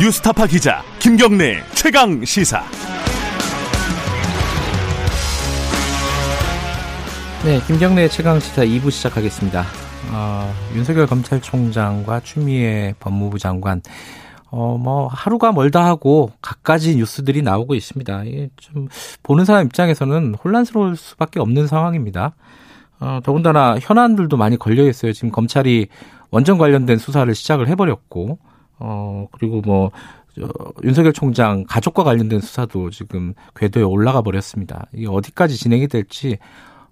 뉴스타파 기자 김경래 최강 시사. 네, 김경래 최강 시사 2부 시작하겠습니다. 어, 윤석열 검찰총장과 추미애 법무부 장관 어, 뭐, 하루가 멀다 하고 갖가지 뉴스들이 나오고 있습니다. 이게 좀, 보는 사람 입장에서는 혼란스러울 수밖에 없는 상황입니다. 어, 더군다나 현안들도 많이 걸려 있어요. 지금 검찰이 원전 관련된 수사를 시작을 해버렸고, 어, 그리고 뭐, 저, 윤석열 총장 가족과 관련된 수사도 지금 궤도에 올라가 버렸습니다. 이게 어디까지 진행이 될지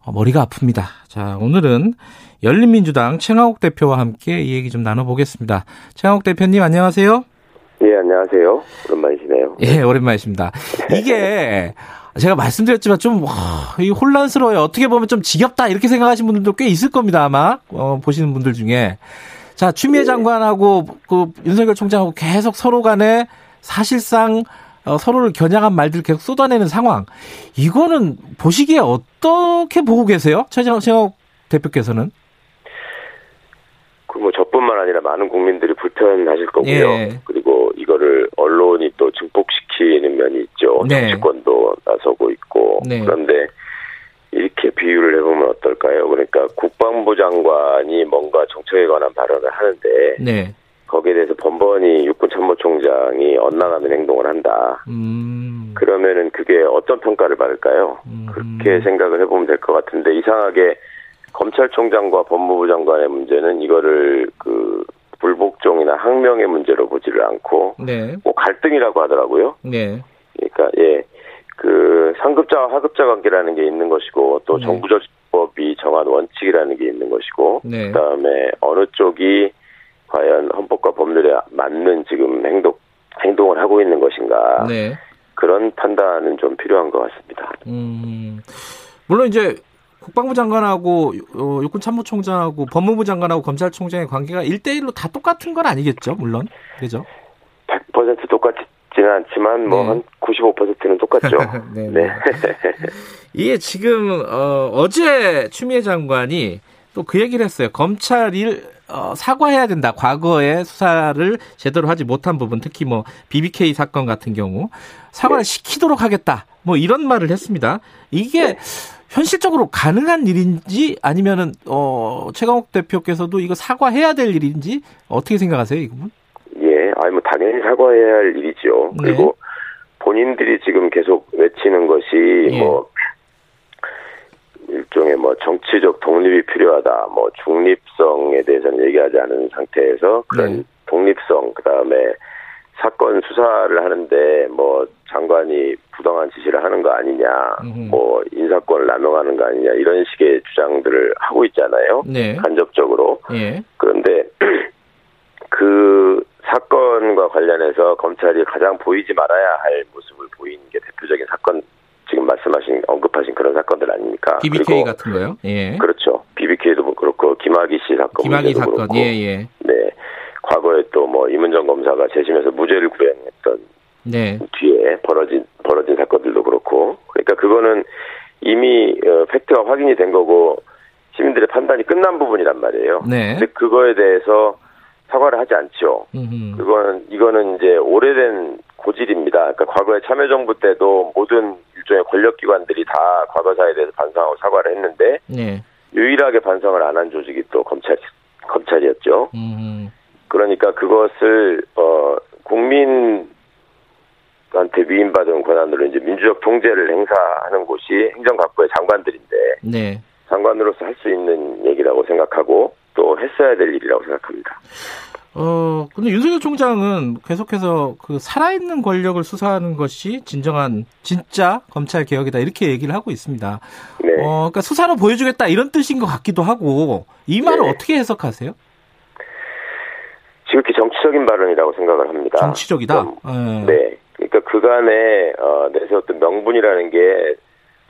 어, 머리가 아픕니다. 자, 오늘은 열린민주당 최강욱 대표와 함께 이 얘기 좀 나눠보겠습니다. 최강욱 대표님 안녕하세요. 예, 안녕하세요. 오랜만이시네요. 예, 오랜만이십니다. 이게 제가 말씀드렸지만 좀 와, 이 혼란스러워요. 어떻게 보면 좀 지겹다 이렇게 생각하시는 분들도 꽤 있을 겁니다. 아마 어, 보시는 분들 중에 자 추미애 장관하고 그 윤석열 총장하고 계속 서로 간에 사실상 어, 서로를 겨냥한 말들 계속 쏟아내는 상황. 이거는 보시기에 어떻게 보고 계세요? 최정 대표께서는? 그 뭐 저뿐만 아니라 많은 국민들이 불편하실 거고요. 예. 그리고 이거를 언론이 또 증폭시키는 면이 있죠. 네. 정치권도 나서고 있고. 네. 그런데 이렇게 비유를 해보면 어떨까요? 그러니까 국방부 장관이 뭔가 정책에 관한 발언을 하는데 네. 거기에 대해서 번번이 육군 참모총장이 엇나가는 행동을 한다. 음. 그러면은 그게 어떤 평가를 받을까요? 음. 그렇게 생각을 해보면 될 것 같은데 이상하게 검찰총장과 법무부 장관의 문제는 이거를 그 불복종이나 항명의 문제로 보지를 않고 네. 뭐 갈등이라고 하더라고요. 네. 그러니까 예. 그 상급자와 하급자 관계라는 게 있는 것이고 또 네. 정부조직법이 정한 원칙이라는 게 있는 것이고 네. 그다음에 어느 쪽이 과연 헌법과 법률에 맞는 지금 행동 행동을 하고 있는 것인가 네. 그런 판단은 좀 필요한 것 같습니다. 음, 물론 이제 국방부 장관하고 어, 육군 참모총장하고 법무부 장관하고 검찰총장의 관계가 1대1로 다 똑같은 건 아니겠죠, 물론. 그죠? 100% 똑같 지는 않지만 뭐 네. 한 95%는 똑같죠. 네, 네. 이게 지금 어, 어제 추미애 장관이 또 그 얘기를 했어요. 검찰이 어, 사과해야 된다. 과거에 수사를 제대로 하지 못한 부분, 특히 뭐 BBK 사건 같은 경우 사과를 네. 시키도록 하겠다. 뭐 이런 말을 했습니다. 이게 현실적으로 가능한 일인지 아니면은 어, 최강욱 대표께서도 이거 사과해야 될 일인지 어떻게 생각하세요, 이 부분? 예, 아니 뭐 당연히 사과해야 할 일이죠. 네. 그리고 본인들이 지금 계속 외치는 것이 예. 뭐 일종의 뭐 정치적 독립이 필요하다, 뭐 중립성에 대해서는 얘기하지 않은 상태에서 그런 네. 독립성, 그 다음에 사건 수사를 하는데 뭐 장관이 부당한 지시를 하는 거 아니냐, 음흠. 뭐 인사권을 남용하는 거 아니냐 이런 식의 주장들을 하고 있잖아요. 네. 간접적으로. 예. 그런데 그 사건과 관련해서 검찰이 가장 보이지 말아야 할 모습을 보이는 게 대표적인 사건 지금 말씀하신 언급하신 그런 사건들 아닙니까? BBK 같은 거요? 예. 그렇죠. BBK도 그렇고 김학의 씨 사건 김학의 사건. 그렇고 예, 예. 네. 과거에 또 뭐 이문정 검사가 재심에서 무죄를 구형했던 네. 뒤에 벌어진 벌어진 사건들도 그렇고 그러니까 그거는 이미 어, 팩트가 확인이 된 거고 시민들의 판단이 끝난 부분이란 말이에요. 네. 근데 그거에 대해서 사과를 하지 않죠. 음흠. 그거는 이거는 이제 오래된 고질입니다. 그러니까 과거에 참여정부 때도 모든 일종의 권력기관들이 다 과거사에 대해서 반성하고 사과를 했는데 네. 유일하게 반성을 안 한 조직이 또 검찰 검찰이었죠. 음. 그러니까 그것을 어 국민 한테 위임받은 권한으로 이제 민주적 통제를 행사하는 곳이 행정각부의 장관들인데 네. 장관으로서 할 수 있는 얘기라고 생각하고 또 했어야 될 일이라고 생각합니다. 어, 근데 윤석열 총장은 계속해서 그 살아있는 권력을 수사하는 것이 진정한, 진짜 검찰 개혁이다. 이렇게 얘기를 하고 있습니다. 네. 어, 그러니까 수사로 보여주겠다. 이런 뜻인 것 같기도 하고, 이 말을 네. 어떻게 해석하세요? 지극히 정치적인 발언이라고 생각을 합니다. 정치적이다? 좀, 예. 네. 그러니까 그간에 어, 내세웠던 명분이라는 게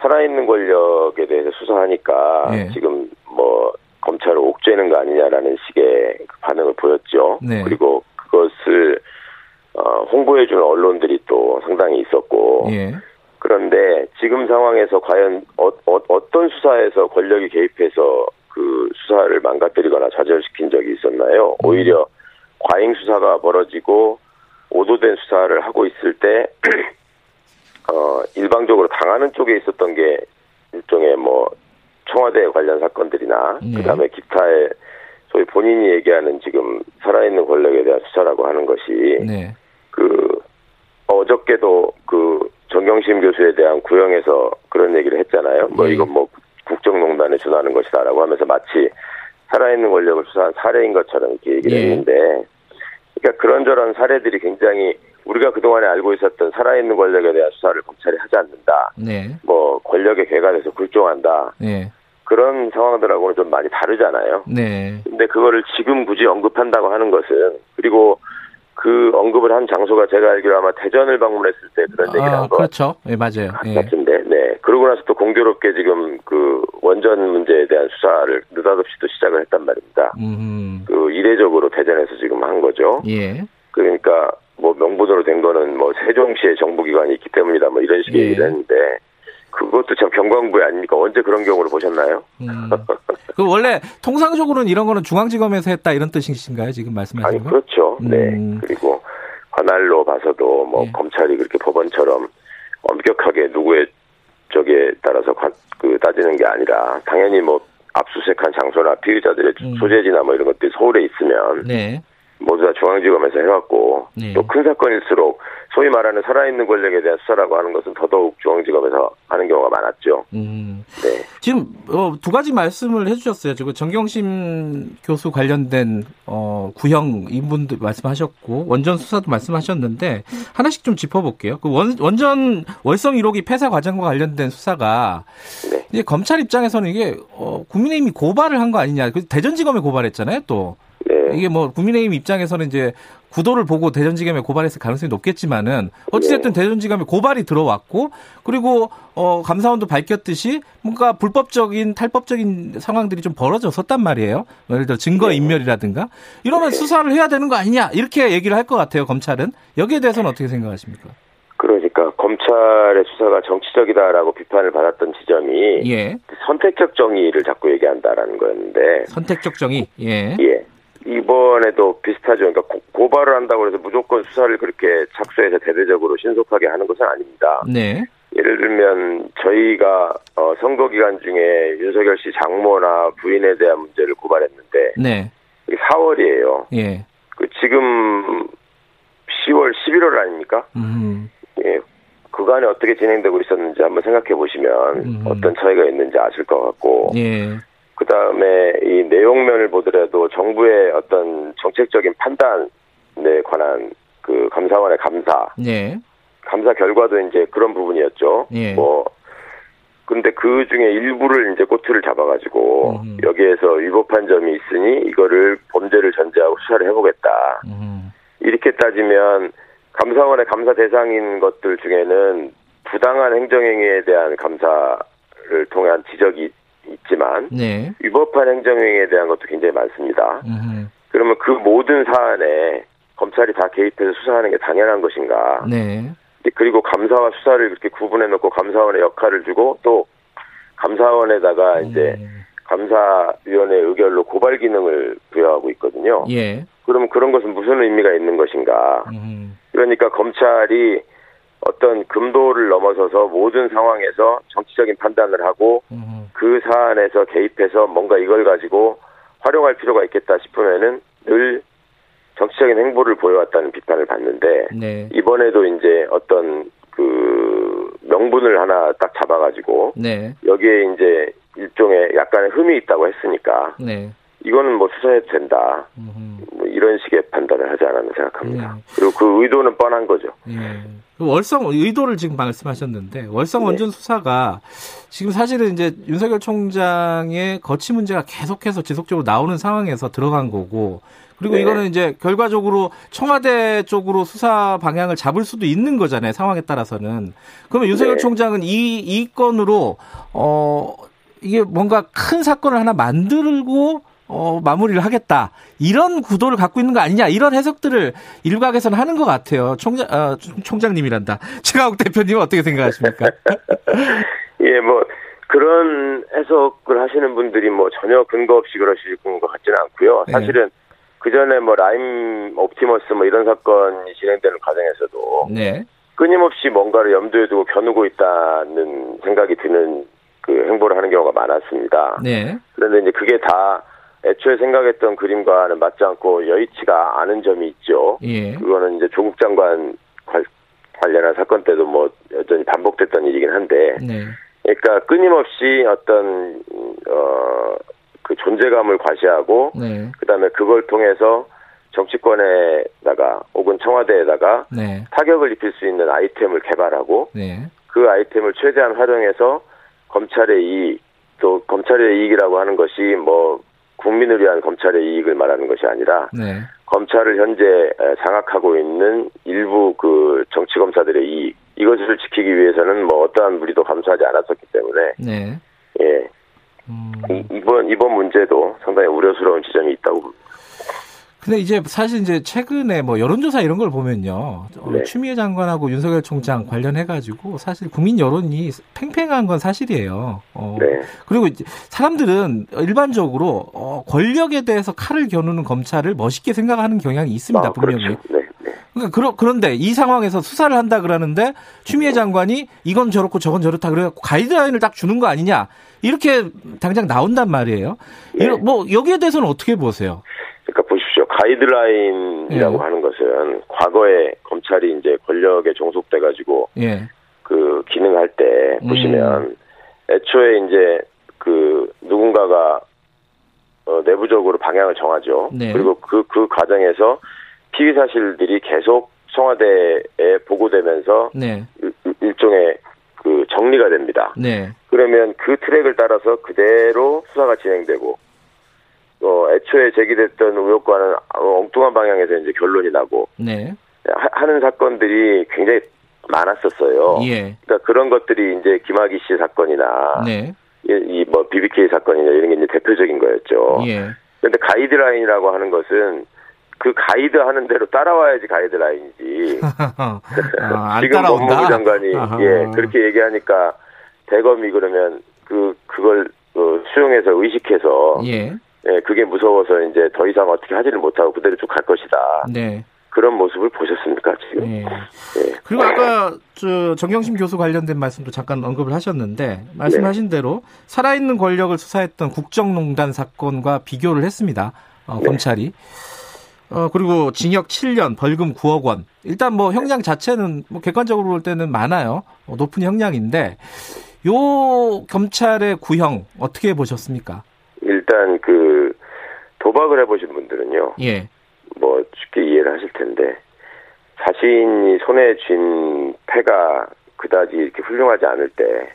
살아있는 권력에 대해서 수사하니까 네. 지금 뭐 검찰을 옥죄는 거 아니냐라는 식의 그 반응을 보였죠. 네. 그리고 그것을 어, 홍보해주는 언론들이 또 상당히 있었고 예. 그런데 지금 상황에서 과연 어, 떤 수사에서 권력이 개입해서 그 수사를 망가뜨리거나 좌절시킨 적이 있었나요? 오히려 과잉 수사가 벌어지고 오도된 수사를 하고 있을 때, 어, 일방적으로 당하는 쪽에 있었던 게 일종의 뭐, 청와대 관련 사건들이나, 네. 그 다음에 기타의 소위 본인이 얘기하는 지금 살아있는 권력에 대한 수사라고 하는 것이, 네. 그, 어저께도 그 정경심 교수에 대한 구형에서 그런 얘기를 했잖아요. 뭐 네. 이건 뭐 국정농단에 준하는 것이다라고 하면서 마치 살아있는 권력을 수사한 사례인 것처럼 이렇게 얘기를 예. 했는데, 그러니까 그런저런 사례들이 굉장히 우리가 그동안에 알고 있었던 살아있는 권력에 대한 수사를 검찰이 하지 않는다. 네. 뭐 권력의 괴간에서 굴종한다. 네. 그런 상황들하고는 좀 많이 다르잖아요. 네. 근데 그거를 지금 굳이 언급한다고 하는 것은 그리고 그 언급을 한 장소가 제가 알기로 아마 대전을 방문했을 때 그런 얘기를 아, 한 거. 그렇죠. 예, 맞아요. 예. 같은데, 네. 그러고 나서 또 공교롭게 지금 그 원전 문제에 대한 수사를 느닷없이 또 시작을 했단 말입니다. 음. 그 이례적으로 대전에서 지금 한 거죠. 예. 그러니까 뭐 명분으로 된 거는 뭐 세종시의 정부기관이 있기 때문이다 뭐 이런 식의 예. 얘기를 했는데 그것도 참 경광부에 아닙니까? 언제 그런 경우를 보셨나요? 음. 그 원래 통상적으로는 이런 거는 중앙지검에서 했다 이런 뜻이신가요? 지금 말씀하신 아니 거? 그렇죠. 음. 네. 그리고 관할로 봐서도 뭐 예. 검찰이 그렇게 법원처럼 엄격하게 누구의 적에 따라서 관- 그 따지는 게 아니라 당연히 뭐 압수수색한 장소나 피의자들의 음. 소재지나 뭐 이런 것들이 서울에 있으면 네. 모두 다 중앙지검에서 해왔고 네. 또큰 사건일수록 소위 말하는 살아있는 권력에 대한 수사라고 하는 것은 더더욱 중앙지검에서 하는 경우가 많았죠. 음. 네. 지금 어, 두 가지 말씀을 해주셨어요. 지금 정경심 교수 관련된 어, 구형 이분도 말씀하셨고 원전 수사도 말씀하셨는데 하나씩 좀 짚어볼게요. 그 원, 원전 월성 1호기 폐사 과정과 관련된 수사가 네. 이제 검찰 입장에서는 이게 어, 국민의힘이 고발을 한 거 아니냐. 그 대전지검에 고발했잖아요. 또 네. 이게 뭐 국민의힘 입장에서는 이제 구도를 보고 대전지검에 고발했을 가능성이 높겠지만은 어찌됐든 대전지검에 고발이 들어왔고 그리고 어 감사원도 밝혔듯이 뭔가 불법적인 탈법적인 상황들이 좀 벌어졌었단 말이에요. 예를 들어 증거 인멸이라든가 이러면 수사를 해야 되는 거 아니냐 이렇게 얘기를 할 것 같아요. 검찰은 여기에 대해서는 어떻게 생각하십니까? 그러니까 검찰의 수사가 정치적이다라고 비판을 받았던 지점이 예, 선택적 정의를 자꾸 얘기한다라는 거였는데 선택적 정의. 예, 예. 이번에도 비슷하죠. 그러니까 고- 고발을 한다고 해서 무조건 수사를 그렇게 착수해서 대대적으로 신속하게 하는 것은 아닙니다. 네, 예를 들면 저희가 어, 선거 기간 중에 윤석열 씨 장모나 부인에 대한 문제를 고발했는데 네, 이게 4월이에요. 예, 그 지금 10월, 11월 아닙니까? 음, 예. 그간에 어떻게 진행되고 있었는지 한번 생각해 보시면 음. 어떤 차이가 있는지 아실 것 같고 예, 그 다음에 이 내용면을 보더라도 정부의 어떤 정책적인 판단에 관한 그 감사원의 감사, 네, 감사 결과도 이제 그런 부분이었죠. 예. 뭐, 근데 그 중에 일부를 이제 꼬투를 잡아가지고 음. 여기에서 위법한 점이 있으니 이거를 범죄를 전제하고 수사를 해보겠다. 음, 이렇게 따지면 감사원의 감사 대상인 것들 중에는 부당한 행정행위에 대한 감사를 통한 지적이 있지만 네, 위법한 행정행위에 대한 것도 굉장히 많습니다. 음, 그러면 그 모든 사안에 검찰이 다 개입해서 수사하는 게 당연한 것인가? 네, 그리고 감사와 수사를 그렇게 구분해 놓고 감사원의 역할을 주고 또 감사원에다가 이제 음, 감사위원회 의결로 고발 기능을 부여하고 있거든요. 예, 그러면 그런 것은 무슨 의미가 있는 것인가? 음, 그러니까 검찰이 어떤 금도를 넘어서서 모든 상황에서 정치적인 판단을 하고 음, 그 사안에서 개입해서 뭔가 이걸 가지고 활용할 필요가 있겠다 싶으면은 늘 정치적인 행보를 보여왔다는 비판을 받는데 네, 이번에도 이제 어떤 그 명분을 하나 딱 잡아가지고 네, 여기에 이제 일종의 약간의 흠이 있다고 했으니까 네, 이거는 뭐 수사해도 된다. 음, 뭐 이런 식의 판단을 하지 않았나 생각합니다. 네. 그리고 그 의도는 뻔한 거죠. 예. 그 월성 의도를 지금 말씀하셨는데 월성 네. 원전 수사가 지금 사실은 이제 윤석열 총장의 거치 문제가 계속해서 지속적으로 나오는 상황에서 들어간 거고 그리고 네. 이거는 이제 결과적으로 청와대 쪽으로 수사 방향을 잡을 수도 있는 거잖아요 상황에 따라서는 그러면 윤석열 네. 총장은 이 이 건으로 어 이게 뭔가 큰 사건을 하나 만들고 어, 마무리를 하겠다. 이런 구도를 갖고 있는 거 아니냐. 이런 해석들을 일각에서는 하는 것 같아요. 총장, 어, 총- 총장님이란다. 최강욱 대표님은 어떻게 생각하십니까? 예, 뭐 그런 해석을 하시는 분들이 뭐 전혀 근거 없이 그러실 것 같지는 않고요. 네. 사실은 그 전에 뭐 라임 옵티머스 뭐 이런 사건이 진행되는 과정에서도 네. 끊임없이 뭔가를 염두에 두고 겨누고 있다는 생각이 드는 그 행보를 하는 경우가 많았습니다. 네. 그런데 이제 그게 다 애초에 생각했던 그림과는 맞지 않고 여의치가 않은 점이 있죠. 예. 그거는 이제 조국 장관 관- 관련한 사건 때도 뭐 여전히 반복됐던 일이긴 한데, 네. 그러니까 끊임없이 어떤 어 그 존재감을 과시하고, 네. 그다음에 그걸 통해서 정치권에다가 혹은 청와대에다가 네. 타격을 입힐 수 있는 아이템을 개발하고 네. 그 아이템을 최대한 활용해서 검찰의 이익, 또 검찰의 이익이라고 하는 것이 뭐 국민을 위한 검찰의 이익을 말하는 것이 아니라 네. 검찰을 현재 에, 장악하고 있는 일부 그 정치 검사들의 이익 이것을 지키기 위해서는 뭐 어떠한 무리도 감수하지 않았었기 때문에 네. 예 음. 이- 이번 이번 문제도 상당히 우려스러운 지점이 있다고 봅니다. 근데 이제 사실 이제 최근에 뭐 여론조사 이런 걸 보면요. 어, 네. 추미애 장관하고 윤석열 총장 관련해가지고 사실 국민 여론이 팽팽한 건 사실이에요. 어, 네. 그리고 이제 사람들은 일반적으로 어, 권력에 대해서 칼을 겨누는 검찰을 멋있게 생각하는 경향이 있습니다. 아, 분명히. 그렇죠. 네, 네. 그러니까 그러, 그런데 이 상황에서 수사를 한다 그러는데 추미애 장관이 이건 저렇고 저건 저렇다 그래 가이드라인을 딱 주는 거 아니냐 이렇게 당장 나온단 말이에요. 네. 뭐 여기에 대해서는 어떻게 보세요? 가이드라인이라고 예. 하는 것은 과거에 검찰이 이제 권력에 종속돼 가지고 예. 그 기능할 때 음. 보시면 애초에 이제 그 누군가가 어, 내부적으로 방향을 정하죠. 네. 그리고 그 그 과정에서 피의 사실들이 계속 청와대에 보고되면서 네. 일, 일종의 그 정리가 됩니다. 네. 그러면 그 트랙을 따라서 그대로 수사가 진행되고 어, 애초에 제기됐던 의혹과는 엉뚱한 방향에서 이제 결론이 나고 네. 하, 하는 사건들이 굉장히 많았었어요. 예. 그러니까 그런 것들이 이제 김학의 씨 사건이나 네. 이뭐 BBK 사건이나 이런 게 이제 대표적인 거였죠. 예. 그런데 가이드라인이라고 하는 것은 그 가이드 하는 대로 따라와야지 가이드라인이지. 아, 안 지금. 법무부 장관이 아하. 예 그렇게 얘기하니까 대검이 그러면 그 그걸 어, 수용해서 의식해서 예. 예 그게 무서워서 이제 더 이상 어떻게 하지를 못하고 그대로 쭉 갈 것이다. 네. 그런 모습을 보셨습니까 지금? 예. 예. 그리고 아까 저 정경심 교수 관련된 말씀도 잠깐 언급을 하셨는데 말씀하신 네. 대로 살아있는 권력을 수사했던 국정농단 사건과 비교를 했습니다. 어, 네. 검찰이. 어, 그리고 징역 7년, 벌금 9억 원. 일단 뭐 형량 자체는 뭐 객관적으로 볼 때는 많아요. 어, 높은 형량인데 요 검찰의 구형 어떻게 보셨습니까? 일단 그 도박을 해보신 분들은요, 예. 뭐 쉽게 이해를 하실 텐데 자신이 손에 쥔 패가 그다지 이렇게 훌륭하지 않을 때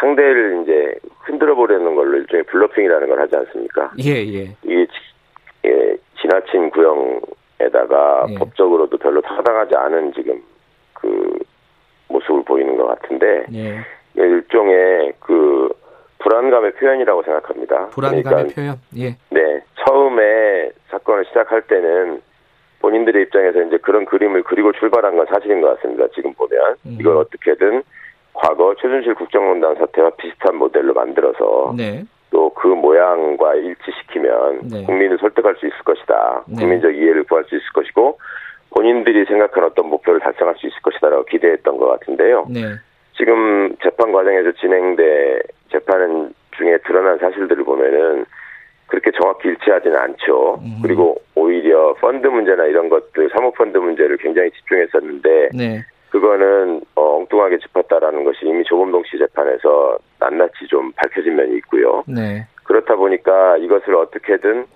상대를 이제 흔들어 보려는 걸로 일종의 블러핑이라는 걸 하지 않습니까? 예, 예. 이게 지- 예, 지나친 구형에다가 예. 법적으로도 별로 타당하지 않은 지금 그 모습을 보이는 것 같은데 예. 일종의 그 불안감의 표현이라고 생각합니다. 불안감의 그러니까 표현. 예. 네, 처음에 사건을 시작할 때는 본인들의 입장에서 이제 그런 그림을 그리고 출발한 건 사실인 것 같습니다. 지금 보면 음. 이걸 어떻게든 과거 최순실 국정농단 사태와 비슷한 모델로 만들어서 네. 또그 모양과 일치시키면 네. 국민을 설득할 수 있을 것이다. 네. 국민적 이해를 구할 수 있을 것이고 본인들이 생각한 어떤 목표를 달성할 수 있을 것이다라고 기대했던 것 같은데요. 네. 지금 재판 과정에서 진행돼 재판 중에 드러난 사실들을 보면은 그렇게 정확히 일치하지는 않죠. 음. 그리고 오히려 펀드 문제나 이런 것들 사모펀드 문제를 굉장히 집중했었는데 네. 그거는 어, 엉뚱하게 짚었다라는 것이 이미 조범동 씨 재판에서 낱낱이 좀 밝혀진 면이 있고요. 네. 그렇다 보니까 이것을 어떻게든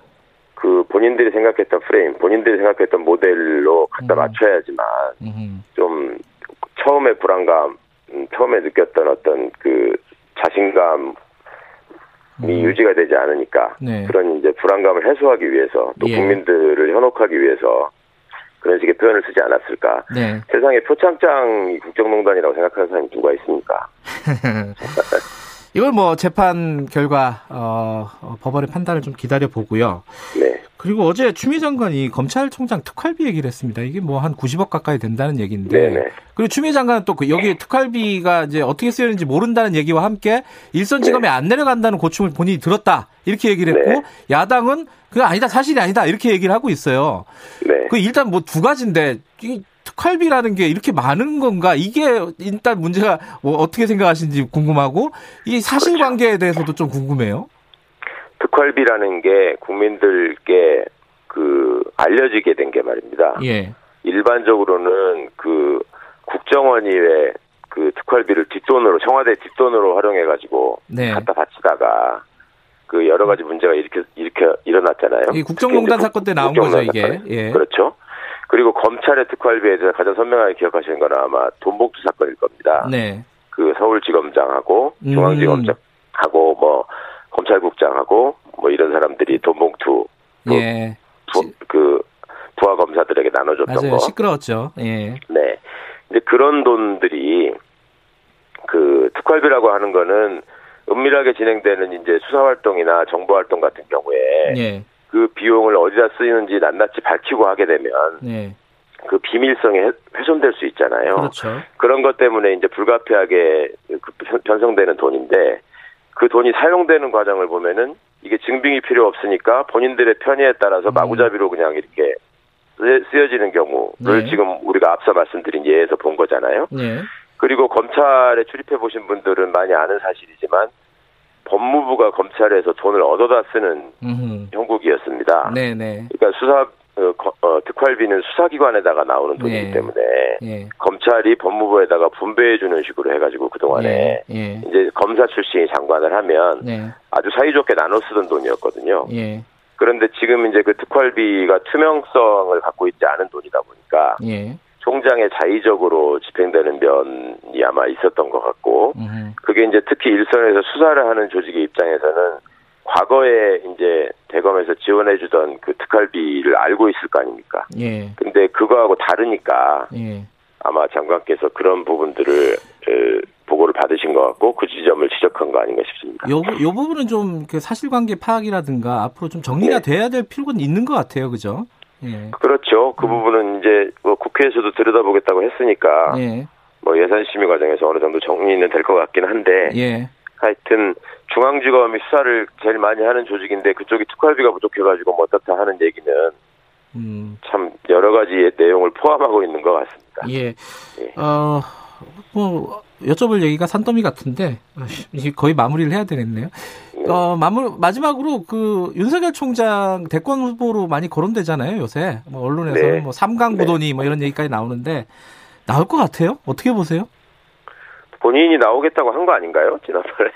그 본인들이 생각했던 프레임, 본인들이 생각했던 모델로 갖다 음. 맞춰야지만 음. 좀 처음에 불안감, 음, 처음에 느꼈던 어떤 그 자신감이 유지가 되지 않으니까 음. 네. 그런 이제 불안감을 해소하기 위해서 또 예. 국민들을 현혹하기 위해서 그런 식의 표현을 쓰지 않았을까. 네. 세상에 표창장이 국정농단이라고 생각하는 사람이 누가 있습니까? 이걸 뭐 재판 결과 어, 어, 법원의 판단을 좀 기다려 보고요. 네. 그리고 어제 추미애 장관이 검찰총장 특활비 얘기를 했습니다. 이게 뭐 한 90억 가까이 된다는 얘기인데. 네네. 그리고 추미애 장관은 또 그 여기 특활비가 이제 어떻게 쓰였는지 모른다는 얘기와 함께 일선지검에 안 내려간다는 고충을 본인이 들었다. 이렇게 얘기를 했고 네. 야당은 그게 아니다 사실이 아니다 이렇게 얘기를 하고 있어요. 네. 그 일단 뭐 두 가지인데 이 특활비라는 게 이렇게 많은 건가 이게 일단 문제가 뭐 어떻게 생각하시는지 궁금하고 이 사실관계에 그렇죠. 대해서도 좀 궁금해요. 특활비라는 게 국민들께 그 알려지게 된 게 말입니다. 예. 일반적으로는 그 국정원이 왜 그 특활비를 뒷돈으로 청와대 뒷돈으로 활용해 가지고 네. 갖다 바치다가 그 여러 가지 문제가 이렇게 이렇게 일어났잖아요. 이 국정농단 사건 때 나온 거죠 이게. 예. 그렇죠. 그리고 검찰의 특활비에 대해서 가장 선명하게 기억하시는 건 아마 돈봉투 사건일 겁니다. 네. 그 서울지검장하고 음. 중앙지검장하고 뭐 검찰국장하고 뭐 이런 사람들이 돈봉투 예. 부, 그 부하 검사들에게 나눠줬던 맞아요. 거. 시끄러웠죠. 예. 네. 이제 그런 돈들이 그 특활비라고 하는 거는 은밀하게 진행되는 이제 수사 활동이나 정보 활동 같은 경우에 예. 그 비용을 어디다 쓰이는지 낱낱이 밝히고 하게 되면 예. 그 비밀성이 훼손될 수 있잖아요. 그렇죠. 그런 것 때문에 이제 불가피하게 그 변성되는 돈인데 그 돈이 사용되는 과정을 보면은 이게 증빙이 필요 없으니까 본인들의 편의에 따라서 음. 마구잡이로 그냥 이렇게 쓰여지는 경우를 네. 지금 우리가 앞서 말씀드린 예에서 본 거잖아요. 네. 그리고 검찰에 출입해 보신 분들은 많이 아는 사실이지만 법무부가 검찰에서 돈을 얻어다 쓰는 음흠. 형국이었습니다. 네네. 네. 그러니까 수사 어, 어, 특활비는 수사기관에다가 나오는 돈이기 네. 때문에 네. 검찰이 법무부에다가 분배해주는 식으로 해가지고 그동안에 네. 이제 검사 출신이 장관을 하면 네. 아주 사이좋게 나눠 쓰던 돈이었거든요. 예. 그런데 지금 이제 그 특활비가 투명성을 갖고 있지 않은 돈이다 보니까 예. 총장의 자의적으로 집행되는 면이 아마 있었던 것 같고 그게 이제 특히 일선에서 수사를 하는 조직의 입장에서는 과거에 이제 대검에서 지원해주던 그 특활비를 알고 있을 거 아닙니까? 예. 근데 그거하고 다르니까 예. 아마 장관께서 그런 부분들을 보고를 받으신 것 같고 그 지점을 지적한 거 아닌가 싶습니다. 요, 요 부분은 좀 그 사실관계 파악이라든가 앞으로 좀 정리가 네. 돼야 될 필요가 있는 것 같아요, 그죠? 예. 그렇죠. 그 음. 부분은 이제 뭐 국회에서도 들여다보겠다고 했으니까 예. 뭐 예산 심의 과정에서 어느 정도 정리는 될 것 같긴 한데 예. 하여튼 중앙지검이 수사를 제일 많이 하는 조직인데 그쪽이 특활비가 부족해가지고 뭐 어떻다 하는 얘기는 음. 참 여러 가지 내용을 포함하고 있는 것 같습니다. 예. 예. 어, 뭐 여쭤볼 얘기가 산더미 같은데 거의 마무리를 해야 되겠네요. 네. 어, 마무 마지막으로 그 윤석열 총장 대권 후보로 많이 거론되잖아요 요새 뭐 언론에서는 네. 뭐 삼강 구도니 네. 뭐 이런 얘기까지 나오는데 나올 것 같아요? 어떻게 보세요? 본인이 나오겠다고 한 거 아닌가요? 지난번에.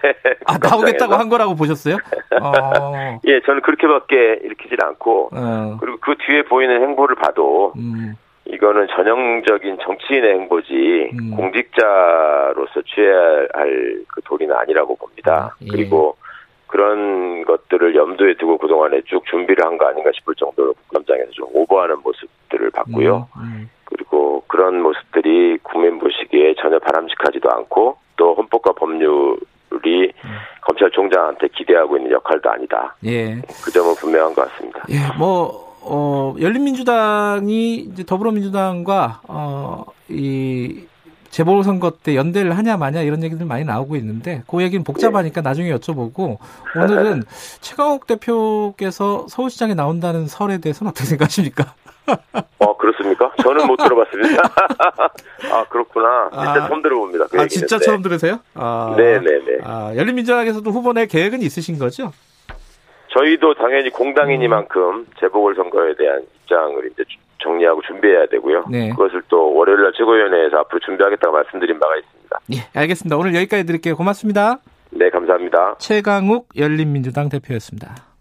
아, 나오겠다고 한 거라고 보셨어요? 어. 예, 저는 그렇게밖에 일으키질 않고, 어. 그리고 그 뒤에 보이는 행보를 봐도, 음. 이거는 전형적인 정치인의 행보지, 음. 공직자로서 취해야 할 그 도리는 아니라고 봅니다. 아, 예. 그리고 그런 것들을 염두에 두고 그동안에 쭉 준비를 한 거 아닌가 싶을 정도로 국감장에서 좀 오버하는 모습들을 봤고요. 음, 음. 그리고 그런 모습들이 국민 보시기에 전혀 바람직하지도 않고 또 헌법과 법률이 음. 검찰총장한테 기대하고 있는 역할도 아니다. 예. 그 점은 분명한 것 같습니다. 예, 뭐, 어, 열린민주당이 이제 더불어민주당과, 어, 이, 재보선거 때 연대를 하냐 마냐 이런 얘기들 많이 나오고 있는데 그 얘기는 복잡하니까 네. 나중에 여쭤보고 오늘은 최강욱 대표께서 서울시장에 나온다는 설에 대해서는 어떻게 생각하십니까? 어 그렇습니까? 저는 못 들어봤습니다. 아 그렇구나. 진짜 아, 처음 들어봅니다. 그 아 진짜 처음 들으세요? 아, 네네네. 아, 열린민주당에서도 후보 내 계획은 있으신 거죠? 저희도 당연히 공당이니만큼 재보궐 선거에 대한 입장을 이제 정리하고 준비해야 되고요. 네. 그것을 또 월요일 날 최고위원회에서 앞으로 준비하겠다고 말씀드린 바가 있습니다. 예, 알겠습니다. 오늘 여기까지 드릴게요. 고맙습니다. 네, 감사합니다. 최강욱 열린민주당 대표였습니다.